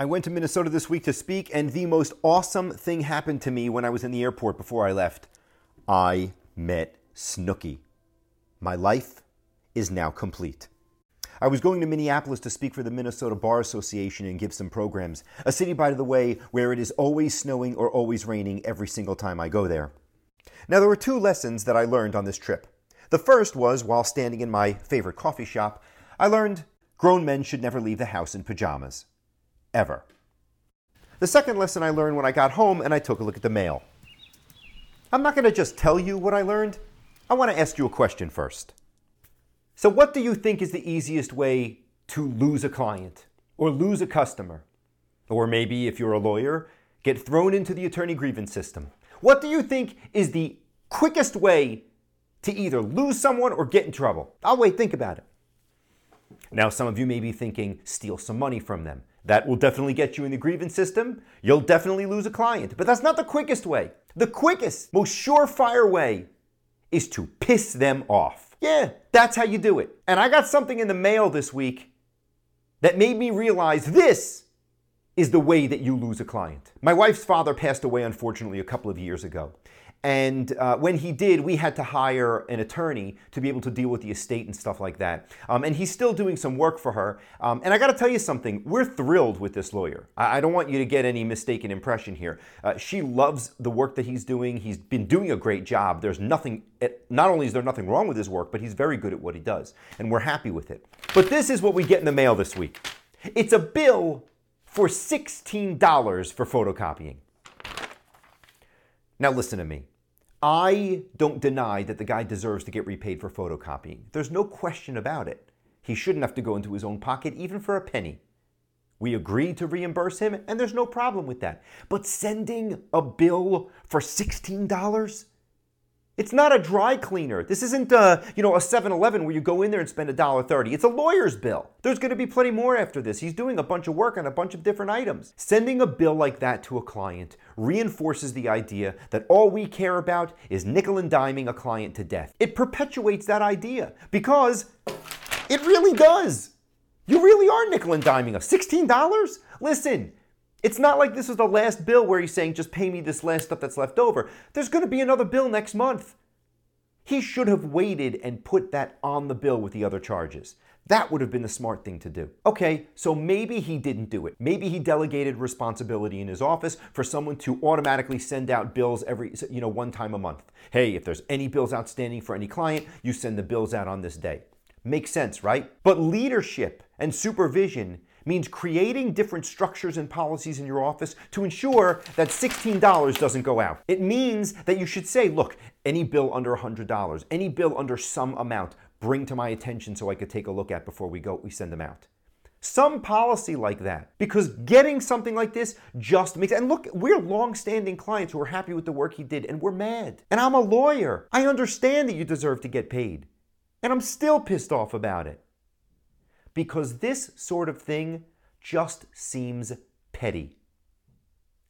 I went to Minnesota this week to speak, and the most awesome thing happened to me when I was in the airport before I left. I met Snooki. My life is now complete. I was going to Minneapolis to speak for the Minnesota Bar Association and give some programs, a city, by the way, where it is always snowing or always raining every single time I go there. Now, there were two lessons that I learned on this trip. The first was while standing in my favorite coffee shop, I learned grown men should never leave the house in pajamas ever. The second lesson I learned when I got home and I took a look at the mail. I'm not going to just tell you what I learned. I want to ask you a question first. So, what do you think is the easiest way to lose a client or lose a customer? Or maybe, if you're a lawyer, get thrown into the attorney grievance system. What do you think is the quickest way to either lose someone or get in trouble? I'll wait, think about it. Now, some of you may be thinking, steal some money from them. That will definitely get you in the grievance system. You'll definitely lose a client. But that's not the quickest way. The quickest, most surefire way is to piss them off. Yeah, that's how you do it. And I got something in the mail this week that made me realize this is the way that you lose a client. My wife's father passed away, unfortunately, a couple of years ago. And uh, when he did, we had to hire an attorney to be able to deal with the estate and stuff like that. Um, and he's still doing some work for her. Um, and I got to tell you something, we're thrilled with this lawyer. I, I don't want you to get any mistaken impression here. Uh, she loves the work that he's doing. He's been doing a great job. There's nothing, not only is there nothing wrong with his work, but he's very good at what he does. And we're happy with it. But this is what we get in the mail this week it's a bill for $16 for photocopying. Now, listen to me. I don't deny that the guy deserves to get repaid for photocopying. There's no question about it. He shouldn't have to go into his own pocket even for a penny. We agreed to reimburse him, and there's no problem with that. But sending a bill for $16? It's not a dry cleaner. This isn't, uh, you know, a 7-Eleven where you go in there and spend $1.30. It's a lawyer's bill. There's going to be plenty more after this. He's doing a bunch of work on a bunch of different items. Sending a bill like that to a client reinforces the idea that all we care about is nickel and diming a client to death. It perpetuates that idea because it really does. You really are nickel and diming us. $16? Listen, it's not like this is the last bill where he's saying, just pay me this last stuff that's left over. There's going to be another bill next month. He should have waited and put that on the bill with the other charges. That would have been the smart thing to do. Okay, so maybe he didn't do it. Maybe he delegated responsibility in his office for someone to automatically send out bills every, you know, one time a month. Hey, if there's any bills outstanding for any client, you send the bills out on this day. Makes sense, right? But leadership and supervision means creating different structures and policies in your office to ensure that $16 doesn't go out. It means that you should say, look, any bill under $100, any bill under some amount, bring to my attention so I could take a look at before we go we send them out. Some policy like that. Because getting something like this just makes and look, we're long-standing clients who are happy with the work he did, and we're mad. And I'm a lawyer. I understand that you deserve to get paid. And I'm still pissed off about it because this sort of thing just seems petty.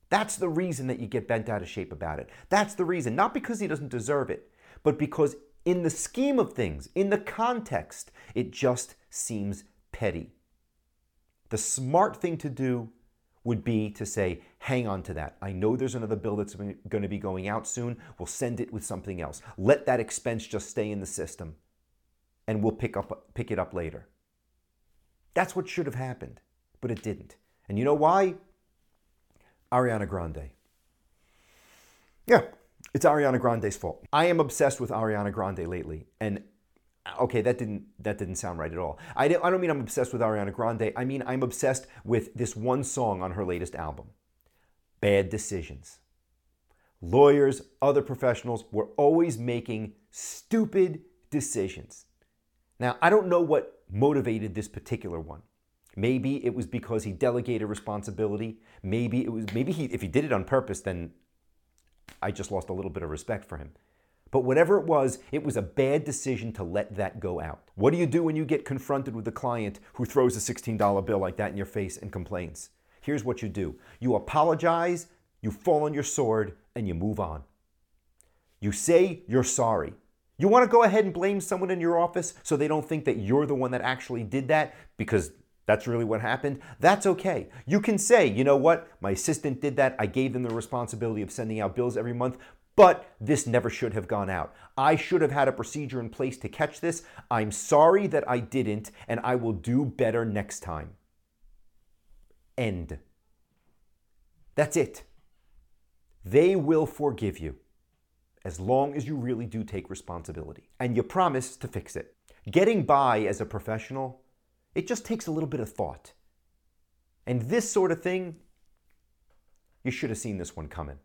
That's the reason that you get bent out of shape about it. That's the reason. Not because he doesn't deserve it, but because in the scheme of things, in the context, it just seems petty. The smart thing to do would be to say, hang on to that. I know there's another bill that's going to be going out soon. We'll send it with something else. Let that expense just stay in the system and we'll pick up pick it up later. That's what should have happened, but it didn't. And you know why? Ariana Grande. Yeah, it's Ariana Grande's fault. I am obsessed with Ariana Grande lately, and uh, okay, that didn't that didn't sound right at all. I don't, I don't mean I'm obsessed with Ariana Grande. I mean I'm obsessed with this one song on her latest album, "Bad Decisions." Lawyers, other professionals were always making stupid decisions. Now, I don't know what motivated this particular one. Maybe it was because he delegated responsibility. Maybe it was maybe he if he did it on purpose, then I just lost a little bit of respect for him. But whatever it was, it was a bad decision to let that go out. What do you do when you get confronted with a client who throws a $16 bill like that in your face and complains? Here's what you do you apologize, you fall on your sword, and you move on. You say you're sorry. You want to go ahead and blame someone in your office so they don't think that you're the one that actually did that because that's really what happened, that's okay. You can say, you know what, my assistant did that. I gave them the responsibility of sending out bills every month, but this never should have gone out. I should have had a procedure in place to catch this. I'm sorry that I didn't, and I will do better next time. End. That's it. They will forgive you as long as you really do take responsibility and you promise to fix it. Getting by as a professional it just takes a little bit of thought. And this sort of thing, you should have seen this one coming.